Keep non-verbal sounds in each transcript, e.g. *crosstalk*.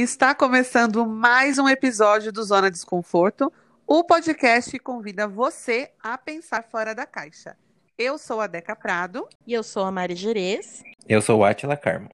Está começando mais um episódio do Zona Desconforto, o podcast que convida você a pensar fora da caixa. Eu sou a Deca Prado. E eu sou a Mari Gerês. Eu sou o Atila Carmo.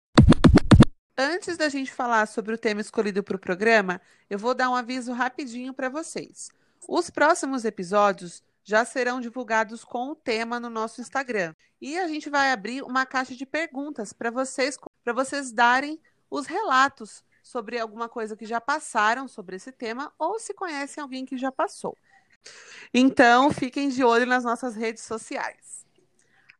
Antes da gente falar sobre o tema escolhido para o programa, eu vou dar um aviso rapidinho para vocês. Os próximos episódios já serão divulgados com o tema no nosso Instagram. E a gente vai abrir uma caixa de perguntas para vocês, para vocês darem os relatos sobre alguma coisa que já passaram sobre esse tema ou se conhecem alguém que já passou. Então, fiquem de olho nas nossas redes sociais.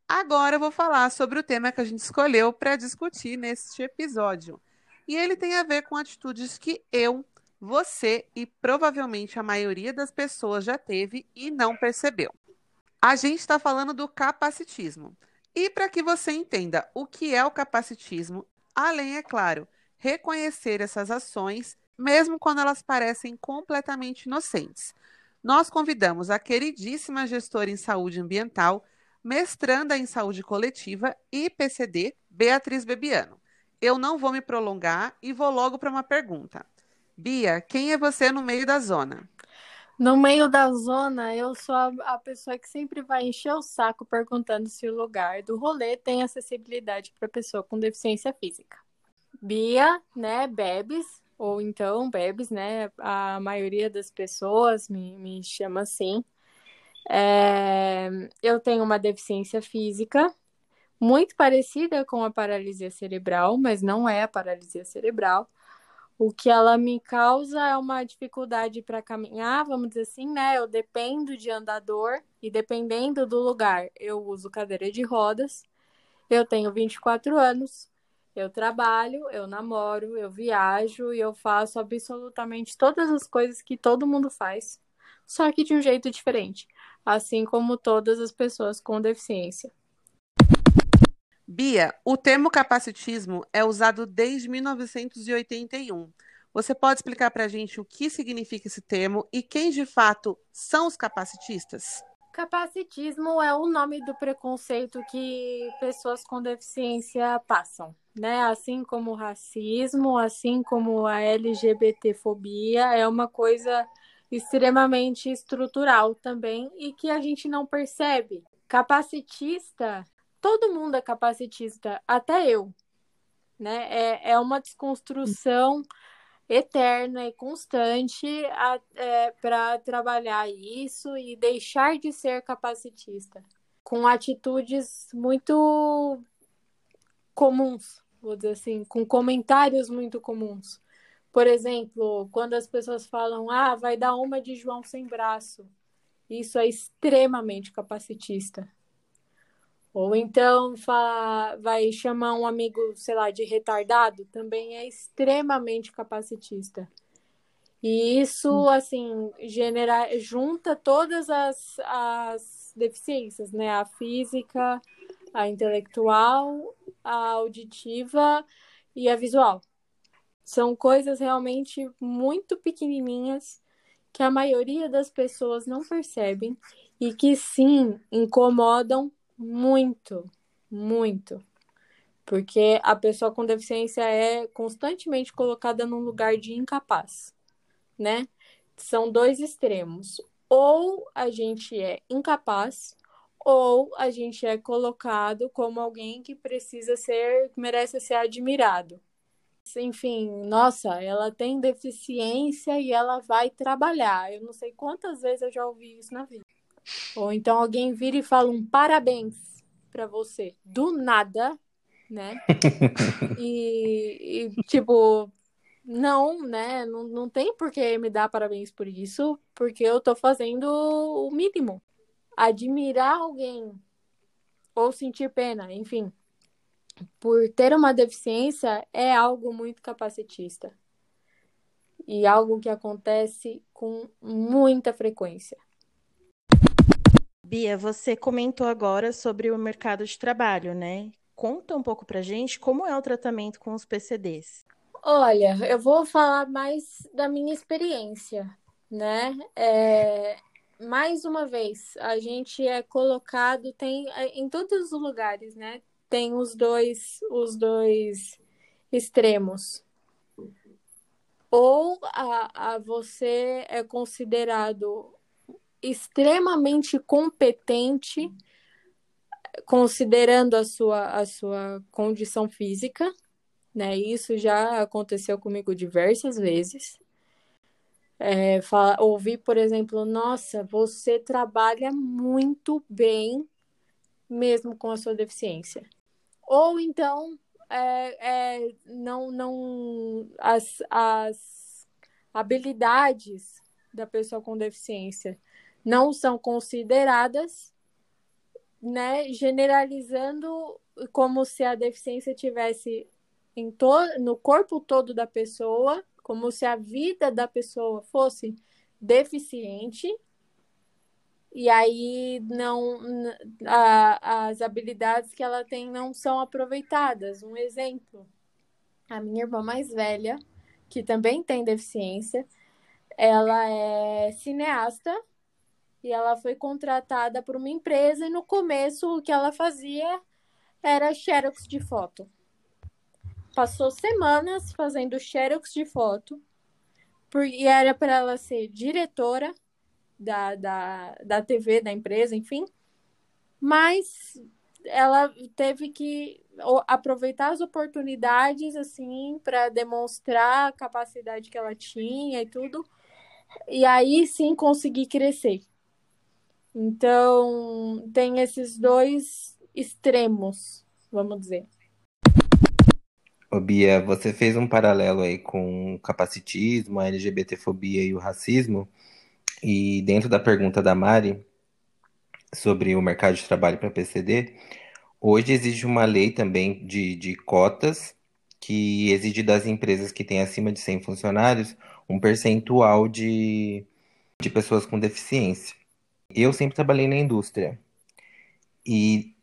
Agora eu vou falar sobre o tema que a gente escolheu para discutir neste episódio. E ele tem a ver com atitudes que eu, você e provavelmente a maioria das pessoas já teve e não percebeu. A gente está falando do capacitismo. E para que você entenda o que é o capacitismo, além, é claro, reconhecer essas ações, mesmo quando elas parecem completamente inocentes. Nós convidamos a queridíssima gestora em saúde ambiental, mestranda em saúde coletiva e PCD, Beatriz Bebiano. Eu não vou me prolongar e vou logo para uma pergunta. Bia, quem é você no meio da zona? No meio da zona, eu sou a, a, pessoa que sempre vai encher o saco perguntando se o lugar do rolê tem acessibilidade para pessoa com deficiência física. Bia, né, Bebes, ou então Bebes, né, a maioria das pessoas me, me chama assim. É, eu tenho uma deficiência física muito parecida com a paralisia cerebral, mas não é a paralisia cerebral. O que ela me causa é uma dificuldade para caminhar, vamos dizer assim, né? Eu dependo de andador e dependendo do lugar, eu uso cadeira de rodas. Eu tenho 24 anos, eu trabalho, eu namoro, eu viajo e eu faço absolutamente todas as coisas que todo mundo faz, só que de um jeito diferente, assim como todas as pessoas com deficiência. Bia, o termo capacitismo é usado desde 1981. Você pode explicar para a gente o que significa esse termo e quem de fato são os capacitistas? Capacitismo é o nome do preconceito que pessoas com deficiência passam, né? Assim como o racismo, assim como a LGBTfobia, é uma coisa extremamente estrutural também e que a gente não percebe. Capacitista, todo mundo é capacitista, até eu, né? É, é uma desconstrução eterna e constante é, para trabalhar isso e deixar de ser capacitista, com atitudes muito comuns, vou dizer assim, com comentários muito comuns. Por exemplo, quando as pessoas falam, ah, vai dar uma de João sem braço. Isso é extremamente capacitista. Ou então vai chamar um amigo, sei lá, de retardado, também é extremamente capacitista. E isso, hum. assim, genera, junta todas as, as deficiências, né? A física, a intelectual, a auditiva e a visual. São coisas realmente muito pequenininhas que a maioria das pessoas não percebem e que sim incomodam muito, muito. Porque a pessoa com deficiência é constantemente colocada num lugar de incapaz, né? São dois extremos. Ou a gente é incapaz, ou a gente é colocado como alguém que precisa ser, merece ser admirado. Enfim, nossa, ela tem deficiência e ela vai trabalhar. Eu não sei quantas vezes eu já ouvi isso na vida. Ou então alguém vira e fala um parabéns para você do nada, né? *laughs* e, e, tipo, não, né? Não, não tem por que me dar parabéns por isso, porque eu tô fazendo o mínimo. Admirar alguém ou sentir pena, enfim, por ter uma deficiência é algo muito capacitista. E algo que acontece com muita frequência. Bia, você comentou agora sobre o mercado de trabalho, né? Conta um pouco pra gente como é o tratamento com os PCDs. Olha, eu vou falar mais da minha experiência, né? É, mais uma vez, a gente é colocado, tem é, em todos os lugares, né? Tem os dois, os dois extremos. ou a, a você é considerado extremamente competente, considerando a sua, a sua condição física, né? Isso já aconteceu comigo diversas vezes. É, fala, ouvir, por exemplo, nossa, você trabalha muito bem, mesmo com a sua deficiência. Ou então, é, é, não, não as, as habilidades da pessoa com deficiência não são consideradas, né, generalizando como se a deficiência tivesse em no corpo todo da pessoa, como se a vida da pessoa fosse deficiente e aí não a, as habilidades que ela tem não são aproveitadas. Um exemplo, a minha irmã mais velha, que também tem deficiência, ela é cineasta e ela foi contratada por uma empresa e no começo o que ela fazia era xerox de foto. Passou semanas fazendo xerox de foto e era para ela ser diretora da, da, da TV, da empresa, enfim. Mas ela teve que aproveitar as oportunidades, assim, para demonstrar a capacidade que ela tinha e tudo. E aí sim conseguir crescer. Então, tem esses dois extremos, vamos dizer. Ô Bia, você fez um paralelo aí com o capacitismo, a LGBTfobia e o racismo. E dentro da pergunta da Mari sobre o mercado de trabalho para PCD, hoje existe uma lei também de, de cotas que exige das empresas que têm acima de 100 funcionários um percentual de, de pessoas com deficiência. Eu sempre trabalhei na indústria e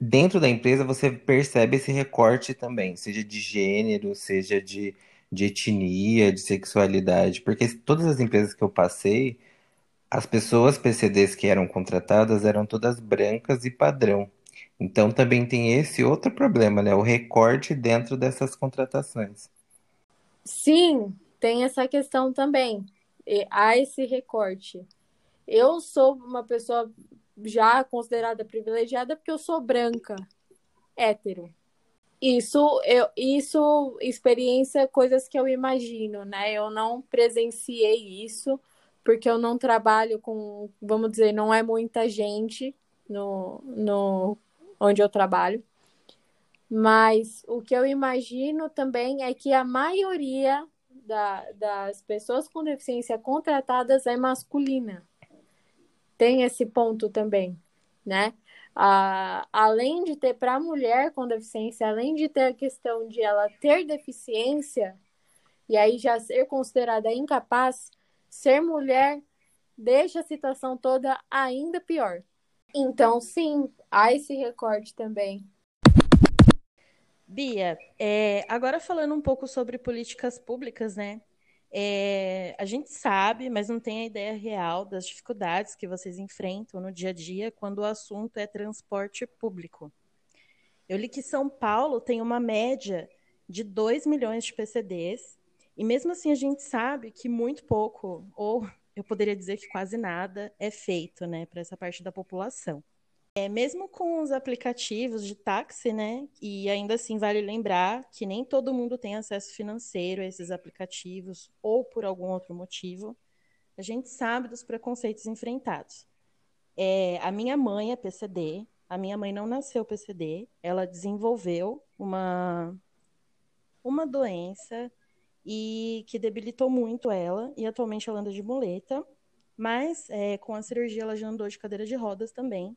dentro da empresa você percebe esse recorte também, seja de gênero, seja de de etnia, de sexualidade, porque todas as empresas que eu passei, as pessoas PCDs que eram contratadas eram todas brancas e padrão. Então também tem esse outro problema, né? O recorte dentro dessas contratações. Sim, tem essa questão também. E há esse recorte. Eu sou uma pessoa já considerada privilegiada porque eu sou branca, hétero. Isso, eu, isso, experiência, coisas que eu imagino, né? Eu não presenciei isso, porque eu não trabalho com, vamos dizer, não é muita gente no, no onde eu trabalho. Mas o que eu imagino também é que a maioria da, das pessoas com deficiência contratadas é masculina. Tem esse ponto também, né? a, além de ter para a mulher com deficiência, além de ter a questão de ela ter deficiência e aí já ser considerada incapaz, ser mulher deixa a situação toda ainda pior. Então, sim, há esse recorte também. Bia, é, agora falando um pouco sobre políticas públicas, né? É, a gente sabe, mas não tem a ideia real das dificuldades que vocês enfrentam no dia a dia quando o assunto é transporte público. Eu li que São Paulo tem uma média de 2 milhões de PCDs, e mesmo assim a gente sabe que muito pouco, ou eu poderia dizer que quase nada, é feito né, para essa parte da população. É, mesmo com os aplicativos de táxi, né? E ainda assim vale lembrar que nem todo mundo tem acesso financeiro a esses aplicativos ou por algum outro motivo. A gente sabe dos preconceitos enfrentados. É, a minha mãe é PCD. A minha mãe não nasceu PCD. Ela desenvolveu uma uma doença e que debilitou muito ela e atualmente ela anda de muleta. Mas é, com a cirurgia ela já andou de cadeira de rodas também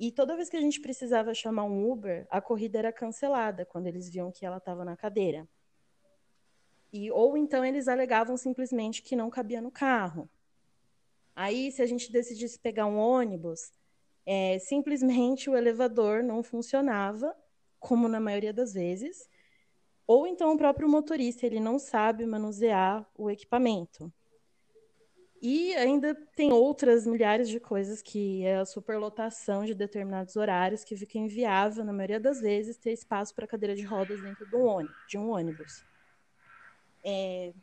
e toda vez que a gente precisava chamar um Uber, a corrida era cancelada quando eles viam que ela estava na cadeira. E, ou então eles alegavam simplesmente que não cabia no carro. Aí, se a gente decidisse pegar um ônibus, é, simplesmente o elevador não funcionava, como na maioria das vezes, ou então o próprio motorista ele não sabe manusear o equipamento. E ainda tem outras milhares de coisas que é a superlotação de determinados horários que fica inviável, na maioria das vezes, ter espaço para cadeira de rodas dentro de um ônibus. De um ônibus. É,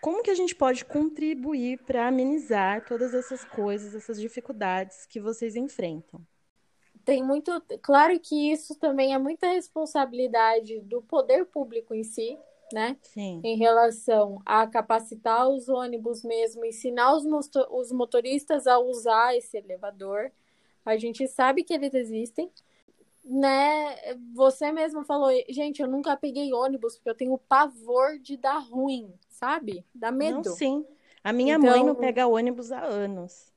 como que a gente pode contribuir para amenizar todas essas coisas, essas dificuldades que vocês enfrentam? Tem muito, claro que isso também é muita responsabilidade do poder público em si, né? Sim. Em relação a capacitar os ônibus mesmo, ensinar os, os motoristas a usar esse elevador. A gente sabe que eles existem, né? Você mesmo falou, gente, eu nunca peguei ônibus porque eu tenho pavor de dar ruim, sabe? Dá medo. Não, sim. A minha Então- mãe não pega ônibus há anos.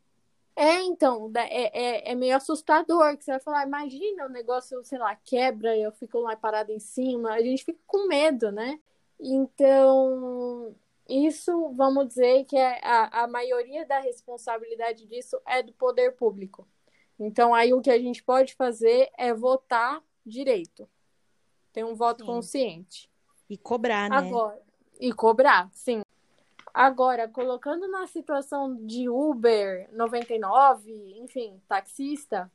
É, então, é, é, é meio assustador, que você vai falar, imagina o negócio, sei lá, quebra e eu fico lá parada em cima, a gente fica com medo, né? Então, isso, vamos dizer que é a, a maioria da responsabilidade disso é do poder público. Então, aí o que a gente pode fazer é votar direito. Ter um voto Sim. consciente. E cobrar, né? Agora, e cobrar, sim. Agora, colocando na situação de Uber 99, enfim, taxista,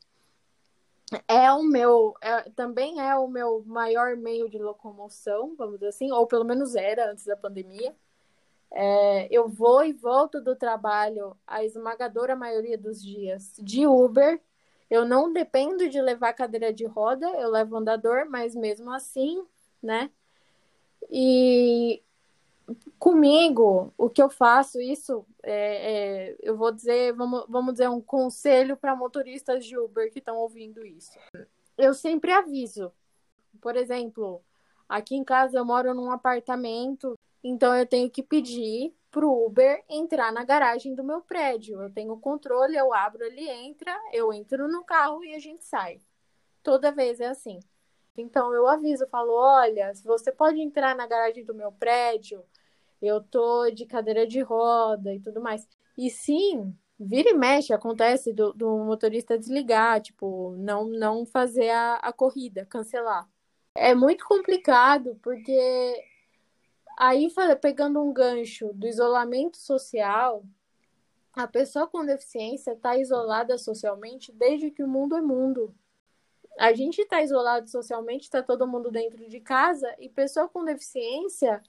é o meu, é- também é o meu maior meio de locomoção, vamos dizer assim, ou pelo menos era antes da pandemia. É, eu vou e volto do trabalho a esmagadora maioria dos dias de Uber. Eu não dependo de levar cadeira de roda, eu levo andador, mas mesmo assim, né? E comigo, o que eu faço, isso, é, é, eu vou dizer, vamos, vamos dizer, um conselho para motoristas de Uber que estão ouvindo isso. Eu sempre aviso. Por exemplo, aqui em casa eu moro num apartamento, então eu tenho que pedir pro Uber entrar na garagem do meu prédio. Eu tenho controle, eu abro, ele entra, eu entro no carro e a gente sai. Toda vez é assim. Então eu aviso, falo, olha, você pode entrar na garagem do meu prédio, eu tô de cadeira de roda e tudo mais. E sim, vira e mexe, acontece do, do motorista desligar, tipo, não, não fazer a, a corrida, cancelar. É muito complicado, porque aí pegando um gancho do isolamento social, a pessoa com deficiência está isolada socialmente desde que o mundo é mundo. A gente está isolado socialmente, está todo mundo dentro de casa, e pessoa com deficiência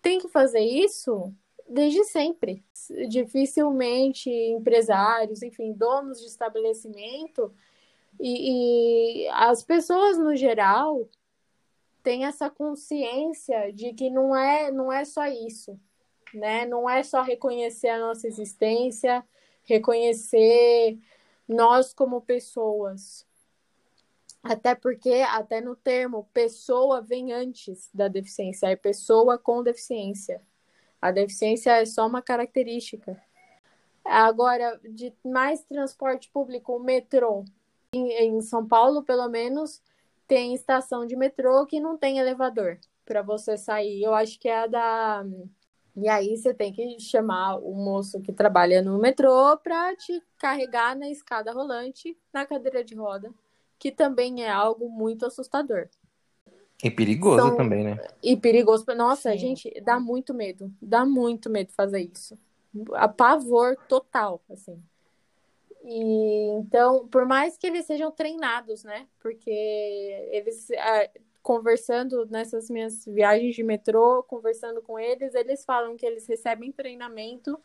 tem que fazer isso desde sempre. Dificilmente empresários, enfim, donos de estabelecimento e, e as pessoas no geral têm essa consciência de que não é, não é só isso, né? Não é só reconhecer a nossa existência, reconhecer nós como pessoas. Até porque, até no termo, pessoa vem antes da deficiência, é pessoa com deficiência. A deficiência é só uma característica. Agora, de mais transporte público, o metrô. Em, em São Paulo, pelo menos, tem estação de metrô que não tem elevador para você sair. Eu acho que é a da. E aí você tem que chamar o moço que trabalha no metrô para te carregar na escada rolante, na cadeira de roda, que também é algo muito assustador. E perigoso São- também, né? E perigoso. Nossa, Sim. gente, dá muito medo. Dá muito medo fazer isso. A pavor total, assim. E então, por mais que eles sejam treinados, né? Porque eles conversando nessas minhas viagens de metrô, conversando com eles, eles falam que eles recebem treinamento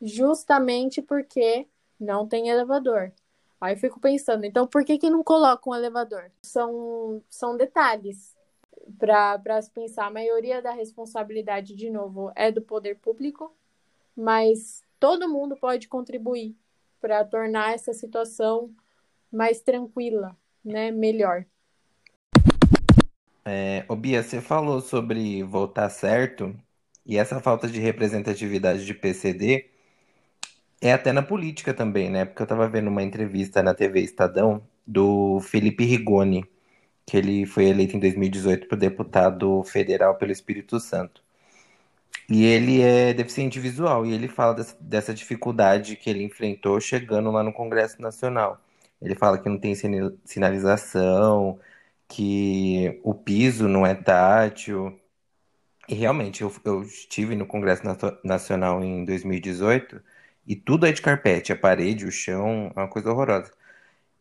justamente porque não tem elevador. Aí eu fico pensando, então por que que não colocam um elevador? São, são detalhes para se pensar. A maioria da responsabilidade, de novo, é do poder público, mas todo mundo pode contribuir para tornar essa situação mais tranquila, né? Melhor. É, ô Bia, você falou sobre votar certo, e essa falta de representatividade de PCD é até na política também, né? Porque eu tava vendo uma entrevista na TV Estadão do Felipe Rigoni, que ele foi eleito em 2018 para deputado federal pelo Espírito Santo. E ele é deficiente visual, e ele fala dessa, dessa dificuldade que ele enfrentou chegando lá no Congresso Nacional. Ele fala que não tem sinalização, que o piso não é tátil. E realmente, eu, eu estive no Congresso Nacional em 2018 e tudo é de carpete, a parede, o chão, é uma coisa horrorosa.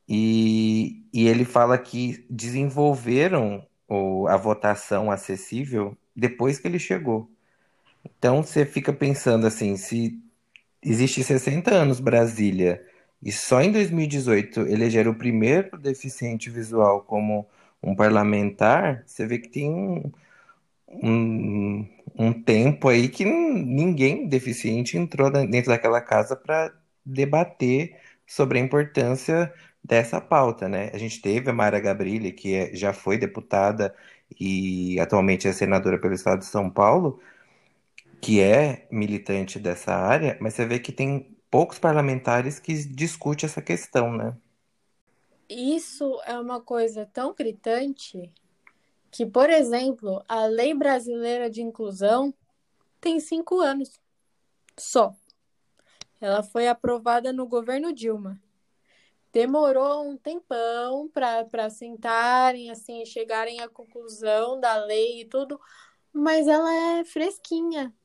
E, e ele fala que desenvolveram o- a votação acessível depois que ele chegou. Então você fica pensando assim, se existe 60 anos Brasília e só em 2018 elegeram o primeiro deficiente visual como um parlamentar, você vê que tem um, um, um tempo aí que ninguém deficiente entrou dentro daquela casa para debater sobre a importância dessa pauta, né? A gente teve a Mara Gabrilli, que é, já foi deputada e atualmente é senadora pelo estado de São Paulo, que é militante dessa área, mas você vê que tem poucos parlamentares que discutem essa questão, né? Isso é uma coisa tão gritante que, por exemplo, a lei brasileira de inclusão tem cinco anos só. Ela foi aprovada no governo Dilma. Demorou um tempão para sentarem, assim, chegarem à conclusão da lei e tudo, mas ela é fresquinha,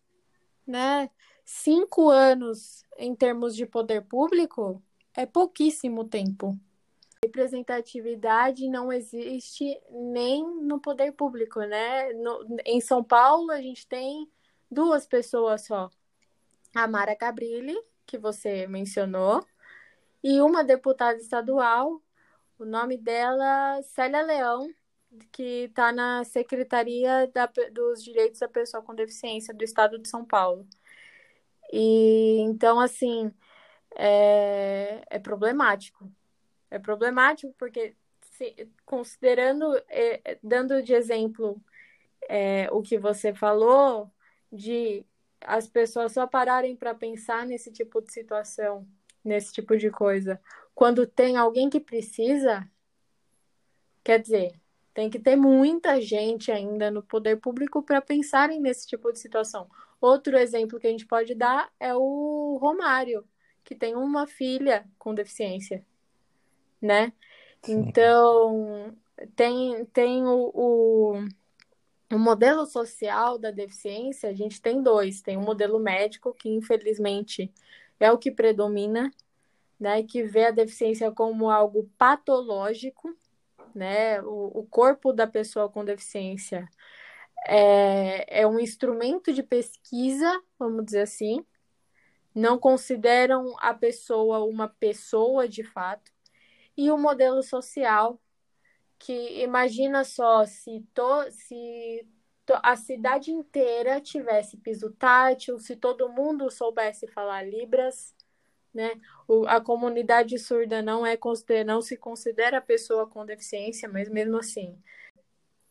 né? Cinco anos em termos de poder público é pouquíssimo tempo representatividade não existe nem no poder público, né? No, em São Paulo, a gente tem duas pessoas só. A Mara Gabrilli, que você mencionou, e uma deputada estadual, o nome dela, Célia Leão, que está na Secretaria da, dos Direitos da Pessoa com Deficiência do Estado de São Paulo. E então, assim, é, é problemático é problemático porque, se, considerando, é, dando de exemplo é, o que você falou, de as pessoas só pararem para pensar nesse tipo de situação, nesse tipo de coisa, quando tem alguém que precisa, quer dizer, tem que ter muita gente ainda no poder público para pensarem nesse tipo de situação. Outro exemplo que a gente pode dar é o Romário, que tem uma filha com deficiência né? Sim. Então, tem, tem o, o, o, modelo social da deficiência, a gente tem dois. Tem o modelo médico, que infelizmente é o que predomina, né? Que vê a deficiência como algo patológico, né? O, o corpo da pessoa com deficiência é, é um instrumento de pesquisa, vamos dizer assim, não consideram a pessoa uma pessoa de fato e o modelo social, que imagina só se, to, se to, a cidade inteira tivesse piso tátil, se todo mundo soubesse falar Libras, né? O, a comunidade surda não é não se considera pessoa com deficiência, mas mesmo assim,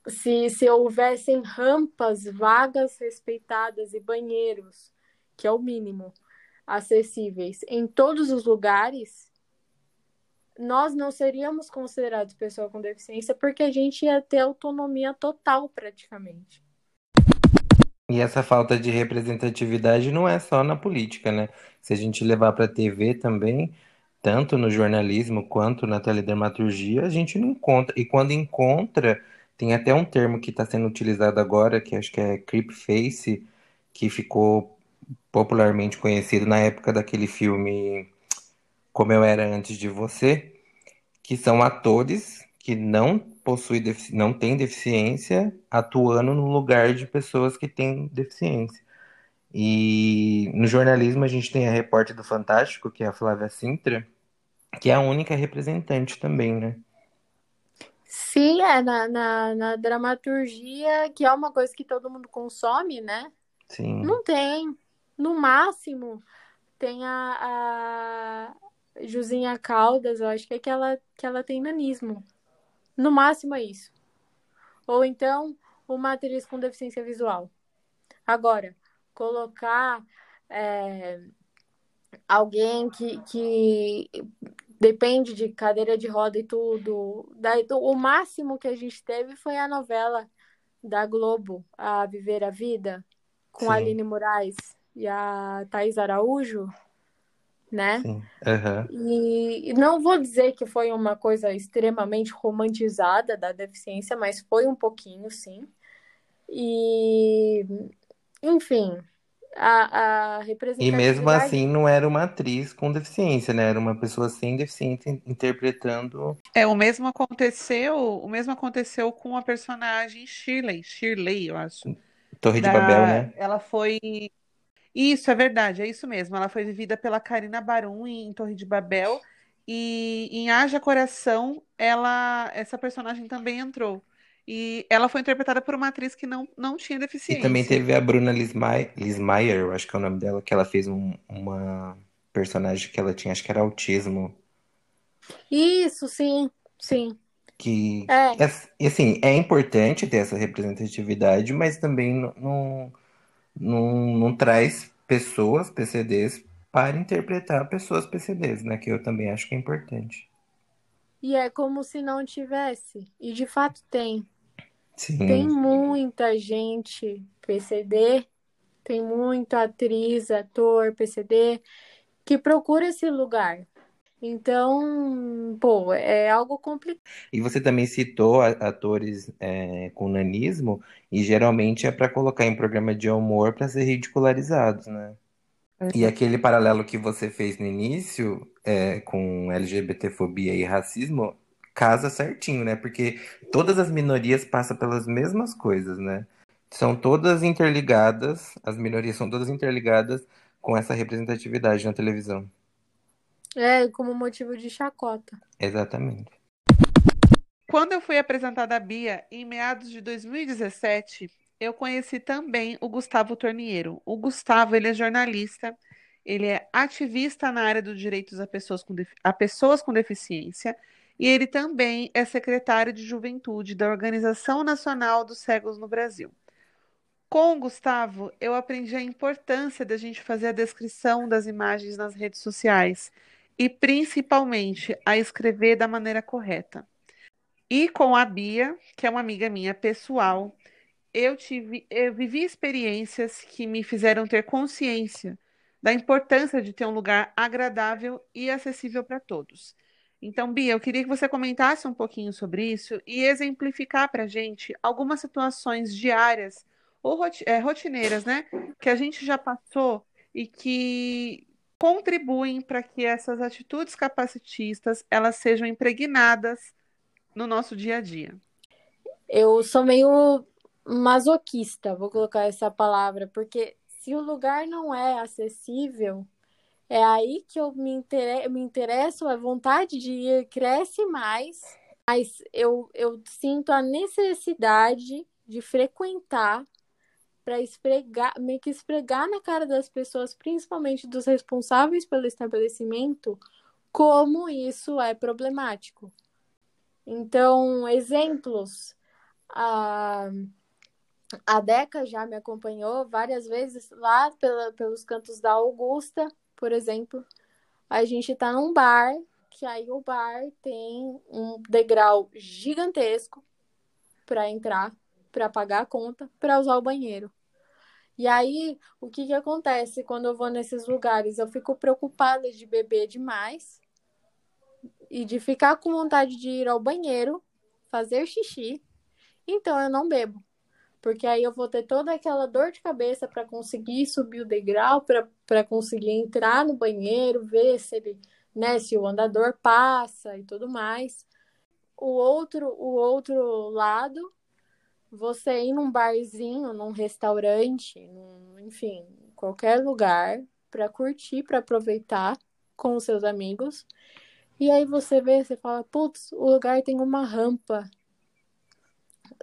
se, se houvessem rampas, vagas respeitadas e banheiros, que é o mínimo, acessíveis em todos os lugares, nós não seríamos considerados pessoa com deficiência porque a gente ia ter autonomia total praticamente. E essa falta de representatividade não é só na política, né? Se a gente levar para a TV também, tanto no jornalismo quanto na teledramaturgia, a gente não encontra. E quando encontra, tem até um termo que está sendo utilizado agora, que acho que é creep face, que ficou popularmente conhecido na época daquele filme como Eu Era Antes de Você, que são atores que não possuem, não têm deficiência, atuando no lugar de pessoas que têm deficiência. E no jornalismo a gente tem a repórter do Fantástico, que é a Flávia Sintra, que é a única representante também, né? Sim, é na, na, na dramaturgia, que é uma coisa que todo mundo consome, né? Sim. Não tem. No máximo, tem a, a Juzinha Caldas, eu acho que é que ela, que ela tem nanismo. No máximo é isso. Ou então, uma atriz com deficiência visual. Agora, colocar é, alguém que, que depende de cadeira de roda e tudo. Daí, o máximo que a gente teve foi a novela da Globo, A Viver a Vida, com Sim. a Aline Moraes e a Thais Araújo né? Sim. Uhum. E, e não vou dizer que foi uma coisa extremamente romantizada da deficiência, mas foi um pouquinho, sim. E, enfim, a, a representatividade... E mesmo assim não era uma atriz com deficiência, né? Era uma pessoa sem deficiência interpretando. É, o mesmo aconteceu, o mesmo aconteceu com a personagem Shirley, Shirley, eu acho. Torre de da- Babel, né? Ela foi. Isso, é verdade, é isso mesmo. Ela foi vivida pela Karina Barum em Torre de Babel. E em Haja Coração, ela, essa personagem também entrou. E ela foi interpretada por uma atriz que não, não tinha E deficiência. também teve a Bruna Lismay- Lismayer, eu acho que é o nome dela, que ela fez um- uma personagem que ela tinha, acho que era autismo. Isso, sim, sim. Que, É. é- e assim, é importante ter essa representatividade, mas também não, não, não, traz pessoas PCDs para interpretar pessoas PCDs, né? Que eu também acho que é importante. E é como se não tivesse. E de fato tem. Sim. Tem muita gente PCD, tem muita atriz, ator PCD que procura esse lugar. Então, pô, é algo complicado. E você também citou atores é, com nanismo, e geralmente é para colocar em programa de humor para ser ridicularizados, né? E aquele paralelo que você fez no início, é, com LGBTfobia e racismo, casa certinho, né? Porque todas as minorias passam pelas mesmas coisas, né? São todas interligadas, as minorias são todas interligadas com essa representatividade na televisão. É, como motivo de chacota. Exatamente. Quando eu fui apresentada à Bia, em meados de 2017, eu conheci também o Gustavo Torniero. O Gustavo, ele é jornalista, ele é ativista na área dos direitos a pessoas com, a pessoas com deficiência e ele também é secretário de juventude da Organização Nacional dos Cegos no Brasil. Com o Gustavo, eu aprendi a importância da gente fazer a descrição das imagens nas redes sociais e principalmente a escrever da maneira correta. E com a Bia, que é uma amiga minha pessoal, eu tive, eu vivi experiências que me fizeram ter consciência da importância de ter um lugar agradável e acessível para todos. Então, Bia, eu queria que você comentasse um pouquinho sobre isso e exemplificar para a gente algumas situações diárias ou é, rotineiras, né, que a gente já passou e que contribuem para que essas atitudes capacitistas elas sejam impregnadas no nosso dia a dia. Eu sou meio masoquista, vou colocar essa palavra, porque se o lugar não é acessível, é aí que eu me, intere me interesso, a vontade de ir cresce mais, mas eu, eu sinto a necessidade de frequentar para esfregar, meio que esfregar na cara das pessoas, principalmente dos responsáveis pelo estabelecimento, como isso é problemático. Então, exemplos. A, a Deca já me acompanhou várias vezes lá pela, pelos cantos da Augusta, por exemplo. A gente tá num bar, que aí o bar tem um degrau gigantesco para entrar, para pagar a conta, para usar o banheiro. E aí, o que que acontece quando eu vou nesses lugares? Eu fico preocupada de beber demais e de ficar com vontade de ir ao banheiro, fazer xixi. Então eu não bebo, porque aí eu vou ter toda aquela dor de cabeça para conseguir subir o degrau, para conseguir entrar no banheiro, ver se ele, né, se o andador passa e tudo mais. O outro, o outro lado, você ir num barzinho, num restaurante, num, enfim, qualquer lugar para curtir, para aproveitar com os seus amigos. E aí você vê, você fala, putz, o lugar tem uma rampa.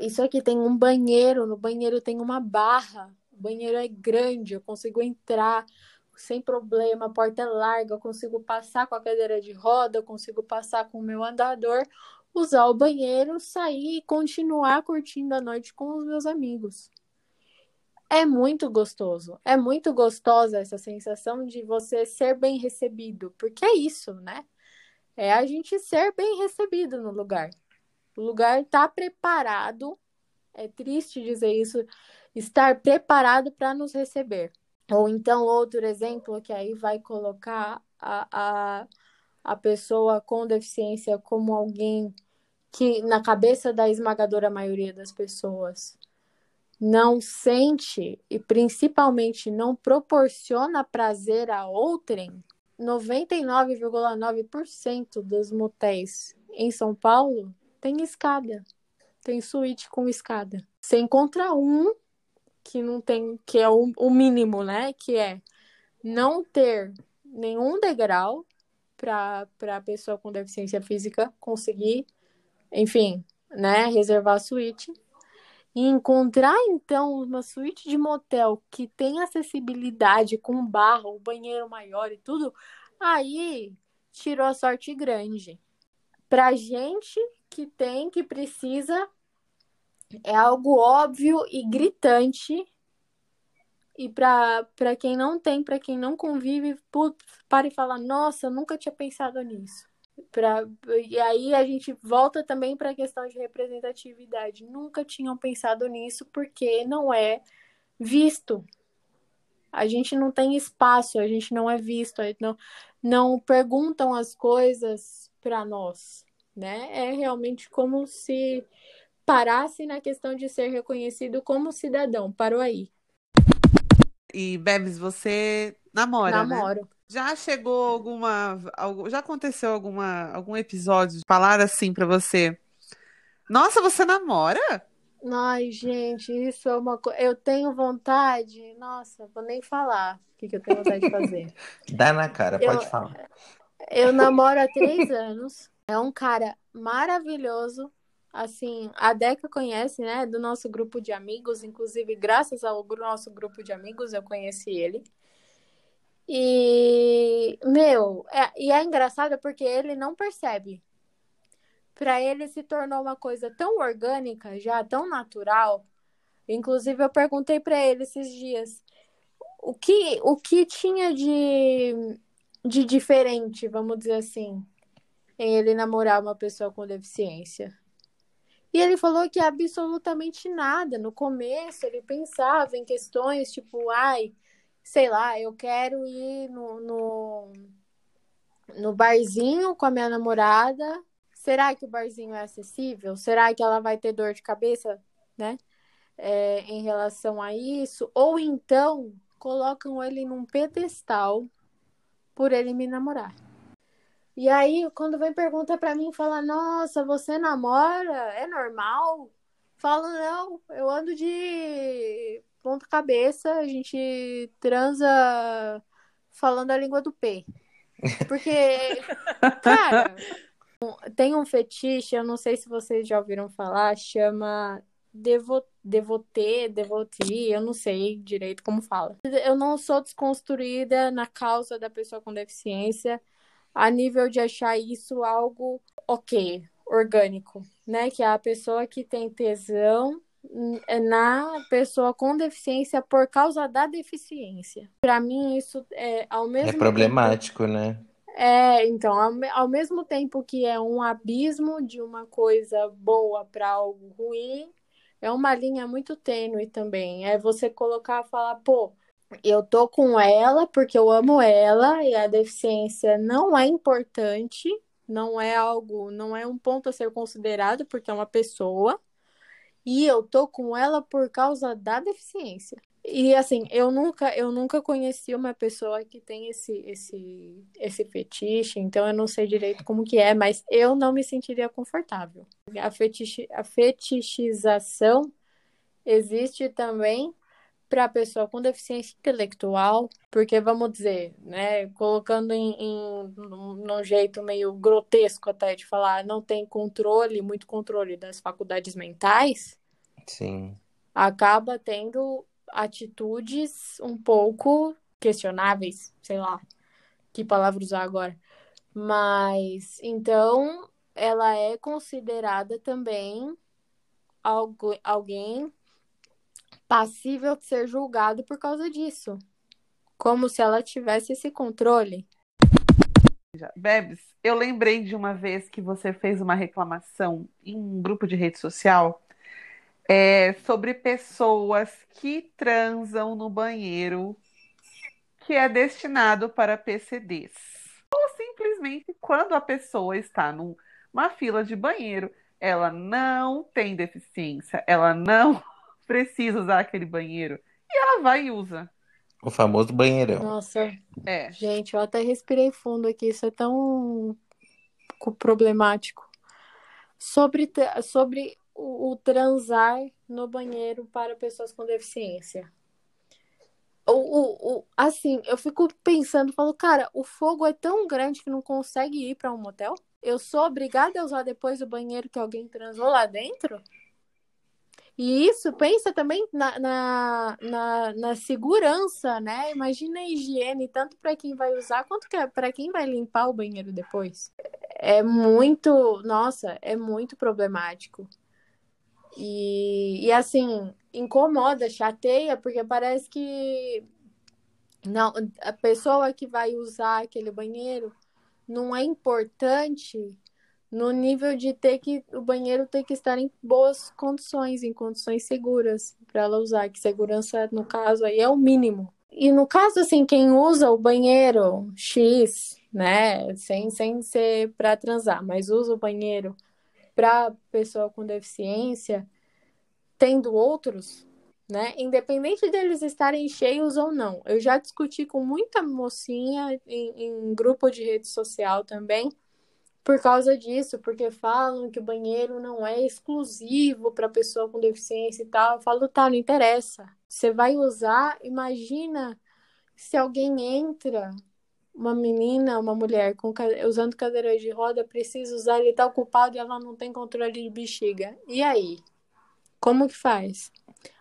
Isso aqui tem um banheiro, no banheiro tem uma barra. O banheiro é grande, eu consigo entrar sem problema, a porta é larga, eu consigo passar com a cadeira de roda, eu consigo passar com o meu andador, usar o banheiro, sair e continuar curtindo a noite com os meus amigos. É muito gostoso, é muito gostosa essa sensação de você ser bem recebido, porque é isso, né? É a gente ser bem recebido no lugar. O lugar está preparado, é triste dizer isso, estar preparado para nos receber. Ou então, outro exemplo que aí vai colocar a, a, a pessoa com deficiência como alguém que, na cabeça da esmagadora maioria das pessoas, não sente e principalmente não proporciona prazer a outrem. 99,9% dos motéis em São Paulo tem escada, tem suíte com escada. Você encontra um que não tem, que é o, mínimo, né? Que é não ter nenhum degrau para a pessoa com deficiência física conseguir, enfim, né, reservar a suíte. E encontrar, então, uma suíte de motel que tem acessibilidade com barra, o banheiro maior e tudo, aí tirou a sorte grande. Pra gente que tem, que precisa, é algo óbvio e gritante e para quem não tem, para quem não convive, putz, para e fala, nossa, nunca tinha pensado nisso. Pra, e aí a gente volta também para a questão de representatividade. Nunca tinham pensado nisso porque não é visto. A gente não tem espaço, a gente não é visto, não, não perguntam as coisas para nós, né? É realmente como se parasse na questão de ser reconhecido como cidadão. Parou aí. E Bebes, você namora, né? Namoro. Né? Já chegou alguma, já aconteceu alguma algum episódio de falar assim para você? Nossa, você namora? Ai, gente, isso é uma coisa. Eu tenho vontade. Nossa, vou nem falar o que, que eu tenho vontade de fazer. *laughs* Dá na cara, pode eu, falar. Eu namoro há três anos. É um cara maravilhoso assim, a Deca conhece, né, do nosso grupo de amigos, inclusive graças ao nosso grupo de amigos eu conheci ele. E, meu, é, e é engraçado porque ele não percebe. Para ele se tornou uma coisa tão orgânica, já tão natural. Inclusive eu perguntei para ele esses dias o que o que tinha de de diferente, vamos dizer assim, em ele namorar uma pessoa com deficiência. E ele falou que absolutamente nada. No começo, ele pensava em questões tipo, ai, sei lá, eu quero ir no, no, no barzinho com a minha namorada. Será que o barzinho é acessível? Será que ela vai ter dor de cabeça, né? É, em relação a isso? Ou então colocam ele num pedestal por ele me namorar. E aí, quando vem pergunta para mim, fala: Nossa, você namora? É normal? Falo: Não, eu ando de ponta-cabeça, a gente transa falando a língua do P. Porque, *laughs* cara, tem um fetiche, eu não sei se vocês já ouviram falar, chama devo, devotê, devoti, eu não sei direito como fala. Eu não sou desconstruída na causa da pessoa com deficiência a nível de achar isso algo ok, orgânico, né? Que é a pessoa que tem tesão na pessoa com deficiência por causa da deficiência. Para mim, isso é ao mesmo É problemático, tempo... né? É, então, ao, ao mesmo tempo que é um abismo de uma coisa boa para algo ruim, é uma linha muito tênue também. É você colocar e falar, pô, eu tô com ela porque eu amo ela e a deficiência não é importante, não é algo, não é um ponto a ser considerado porque é uma pessoa. E eu tô com ela por causa da deficiência. E assim, eu nunca, eu nunca conheci uma pessoa que tem esse esse esse fetiche, então eu não sei direito como que é, mas eu não me sentiria confortável. A, fetiche, a fetichização existe também para a pessoa com deficiência intelectual, porque vamos dizer, né, colocando em, em num jeito meio grotesco até de falar, não tem controle, muito controle das faculdades mentais, sim, acaba tendo atitudes um pouco questionáveis, sei lá, que palavra usar agora. Mas então ela é considerada também algo, alguém passível de ser julgado por causa disso. Como se ela tivesse esse controle. Bebes, eu lembrei de uma vez que você fez uma reclamação em um grupo de rede social é, sobre pessoas que transam no banheiro que é destinado para PCDs. Ou simplesmente quando a pessoa está numa fila de banheiro, ela não tem deficiência, ela não precisa usar aquele banheiro. E ela vai e usa. O famoso banheirão. Nossa. É. Gente, eu até respirei fundo aqui. Isso é tão problemático. Sobre, sobre o, o transar no banheiro para pessoas com deficiência. O, o, o, assim, eu fico pensando, falo, cara, o fogo é tão grande que não consegue ir para um motel? Eu sou obrigada a usar depois o banheiro que alguém transou lá dentro? E isso, pensa também na, na, na, na segurança, né? Imagina a higiene, tanto para quem vai usar quanto para quem vai limpar o banheiro depois. É muito, nossa, é muito problemático. E, e assim, incomoda, chateia, porque parece que não, a pessoa que vai usar aquele banheiro não é importante no nível de ter que o banheiro ter que estar em boas condições, em condições seguras para ela usar, que segurança no caso aí é o mínimo. E no caso assim, quem usa o banheiro X, né, sem sem ser para transar, mas usa o banheiro para pessoa com deficiência, tendo outros, né? Independente deles estarem cheios ou não. Eu já discuti com muita mocinha em, em grupo de rede social também por causa disso, porque falam que o banheiro não é exclusivo para pessoa com deficiência e tal. Eu falo, tá, não interessa. Você vai usar, imagina se alguém entra, uma menina, uma mulher com, usando cadeira de roda, precisa usar, ele tá ocupado e ela não tem controle de bexiga. E aí? Como que faz?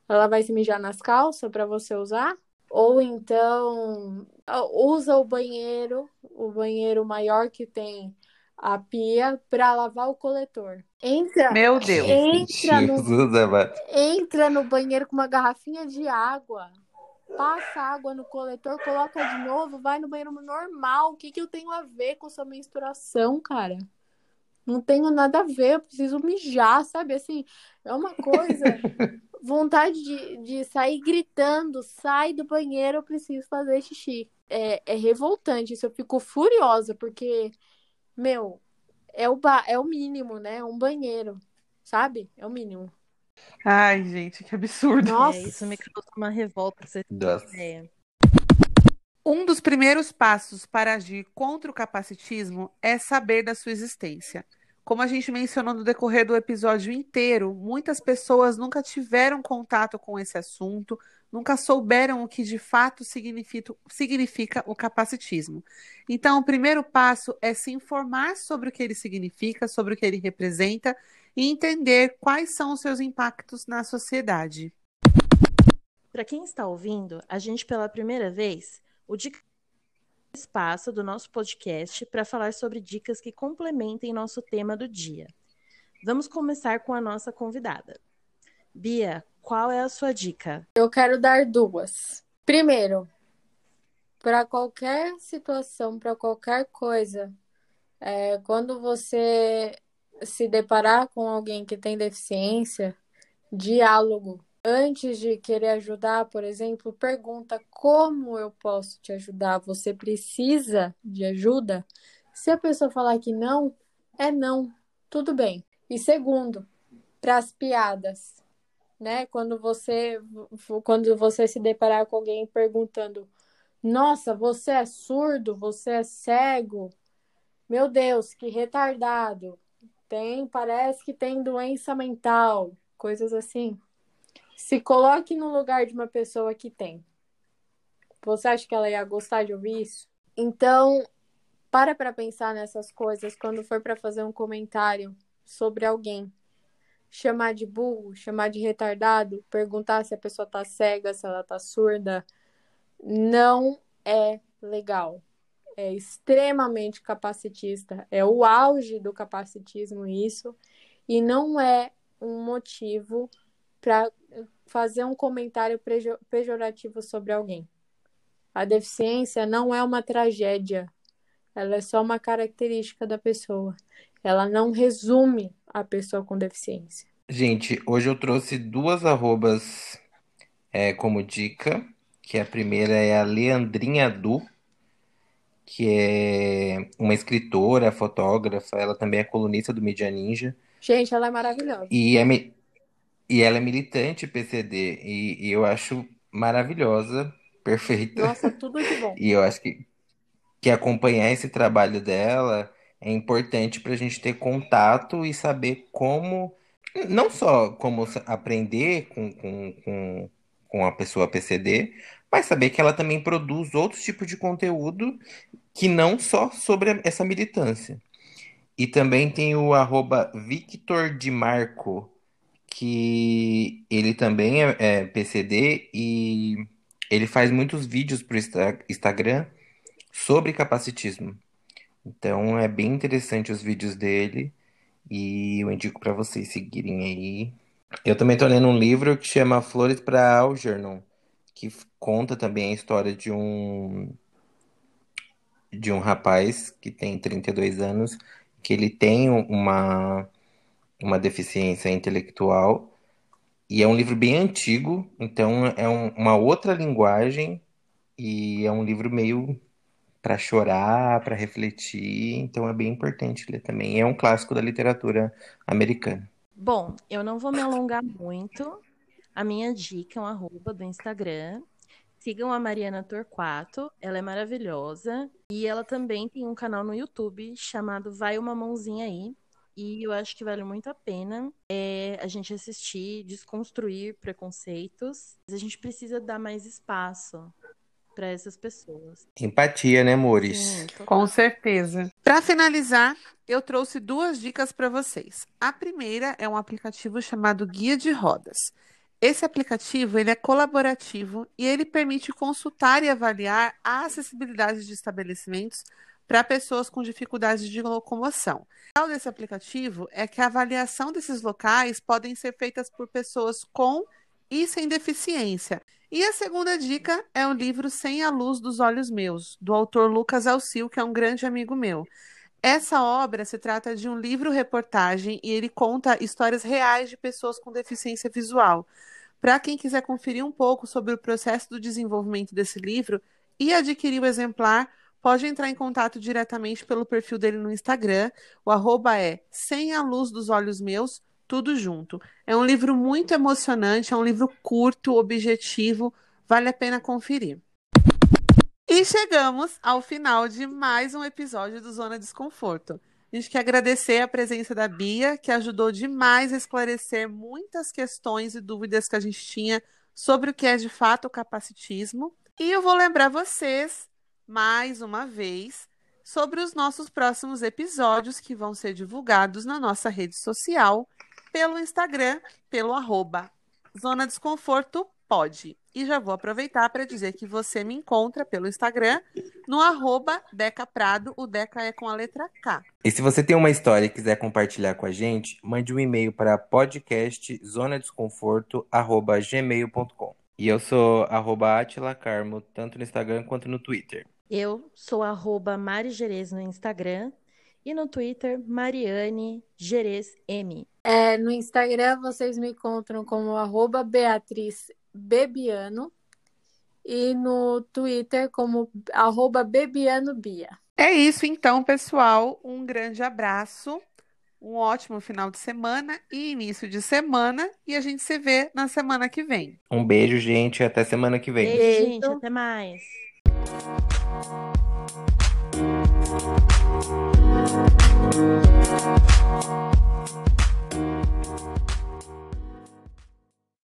Ela vai se mijar nas calças para você usar? Ou então usa o banheiro, o banheiro maior que tem a pia para lavar o coletor. Entra, Meu Deus. Entra no, entra no banheiro com uma garrafinha de água. Passa água no coletor, coloca de novo, vai no banheiro normal. O que, que eu tenho a ver com sua menstruação, cara? Não tenho nada a ver, eu preciso mijar, sabe? Assim, é uma coisa. *laughs* vontade de, de sair gritando, sai do banheiro, eu preciso fazer xixi. É, é revoltante, isso eu fico furiosa, porque meu, é o, ba é o mínimo, né? Um banheiro, sabe? É o mínimo. Ai, gente, que absurdo. Nossa, é, isso me causa uma revolta. Você é. Um dos primeiros passos para agir contra o capacitismo é saber da sua existência. Como a gente mencionou no decorrer do episódio inteiro, muitas pessoas nunca tiveram contato com esse assunto, nunca souberam o que de fato significa, significa, o capacitismo. Então, o primeiro passo é se informar sobre o que ele significa, sobre o que ele representa e entender quais são os seus impactos na sociedade. Para quem está ouvindo, a gente pela primeira vez, o Dica espaço do nosso podcast para falar sobre dicas que complementem nosso tema do dia. Vamos começar com a nossa convidada. Bia, qual é a sua dica? Eu quero dar duas. Primeiro, para qualquer situação, para qualquer coisa, é, quando você se deparar com alguém que tem deficiência, diálogo. Antes de querer ajudar, por exemplo, pergunta como eu posso te ajudar? Você precisa de ajuda? Se a pessoa falar que não, é não, tudo bem. E segundo, para as piadas né? Quando você quando você se deparar com alguém perguntando: "Nossa, você é surdo? Você é cego? Meu Deus, que retardado. Tem, parece que tem doença mental", coisas assim. Se coloque no lugar de uma pessoa que tem. Você acha que ela ia gostar de ouvir isso? Então, para para pensar nessas coisas quando for para fazer um comentário sobre alguém chamar de burro, chamar de retardado, perguntar se a pessoa tá cega, se ela tá surda, não é legal. É extremamente capacitista. É o auge do capacitismo isso. E não é um motivo para fazer um comentário pejorativo sobre alguém. A deficiência não é uma tragédia. Ela é só uma característica da pessoa. Ela não resume a pessoa com deficiência. Gente, hoje eu trouxe duas arrobas é, como dica, que a primeira é a Leandrinha Du, que é uma escritora, fotógrafa, ela também é colunista do Mídia Ninja. Gente, ela é maravilhosa. E, é, e ela é militante PCD, e, e eu acho maravilhosa, *laughs* perfeita. Nossa, tudo de bom. E eu acho que, que acompanhar esse trabalho dela é importante para a gente ter contato e saber como Não só como aprender com, com, com, com a pessoa PCD, mas saber que ela também produz outros tipos de conteúdo que não só sobre essa militância. E também tem o arroba Victor Di Marco, que ele também é, é PCD e ele faz muitos vídeos para o Instagram sobre capacitismo. Então é bem interessante os vídeos dele e eu indico para vocês seguirem aí. Eu também estou lendo um livro que chama Flores para Algernon, que conta também a história de um de um rapaz que tem 32 anos, que ele tem uma uma deficiência intelectual e é um livro bem antigo, então é um, uma outra linguagem e é um livro meio para chorar, para refletir, então é bem importante ler também. É um clássico da literatura americana. Bom, eu não vou me alongar muito. A minha dica é um arroba do Instagram. Sigam a Mariana Torquato, ela é maravilhosa. E ela também tem um canal no YouTube chamado Vai Uma Mãozinha Aí. E eu acho que vale muito a pena é, a gente assistir, desconstruir preconceitos. A gente precisa dar mais espaço para essas pessoas. Empatia, né, amores? Sim, Com certeza. Para finalizar, eu trouxe duas dicas para vocês. A primeira é um aplicativo chamado Guia de Rodas. Esse aplicativo ele é colaborativo e ele permite consultar e avaliar a acessibilidade de estabelecimentos para pessoas com dificuldades de locomoção. O legal desse aplicativo é que a avaliação desses locais podem ser feitas por pessoas com e sem deficiência. E a segunda dica é o livro Sem a Luz dos Olhos Meus, do autor Lucas Alcil, que é um grande amigo meu. Essa obra se trata de um livro-reportagem e ele conta histórias reais de pessoas com deficiência visual. Para quem quiser conferir um pouco sobre o processo do desenvolvimento desse livro e adquirir o exemplar, pode entrar em contato diretamente pelo perfil dele no Instagram. O arroba é Sem a Luz dos Olhos Meus, tudo junto. É um livro muito emocionante, é um livro curto, objetivo, vale a pena conferir. E chegamos ao final de mais um episódio do Zona Desconforto. A gente quer agradecer a presença da Bia, que ajudou demais a esclarecer muitas questões e dúvidas que a gente tinha sobre o que é de fato o capacitismo. E eu vou lembrar vocês, mais uma vez, sobre os nossos próximos episódios que vão ser divulgados na nossa rede social, pelo Instagram, pelo arroba Zona Desconforto Pode. E já vou aproveitar para dizer que você me encontra pelo Instagram no arroba Deca Prado, o Deca é com a letra K. E se você tem uma história e quiser compartilhar com a gente, mande um e-mail para podcastzonadesconforto.gmail.com. E eu sou arroba Atila Carmo, tanto no Instagram quanto no Twitter. Eu sou arroba Mari Gerez no Instagram e no Twitter, Mariane Gerez M. É, no Instagram vocês me encontram como arroba Beatriz Bebiano e no Twitter como arroba BebianoBia. É isso então, pessoal. Um grande abraço, um ótimo final de semana e início de semana. E a gente se vê na semana que vem. Um beijo, gente. Até semana que vem. Beijo, gente. Até mais. Thank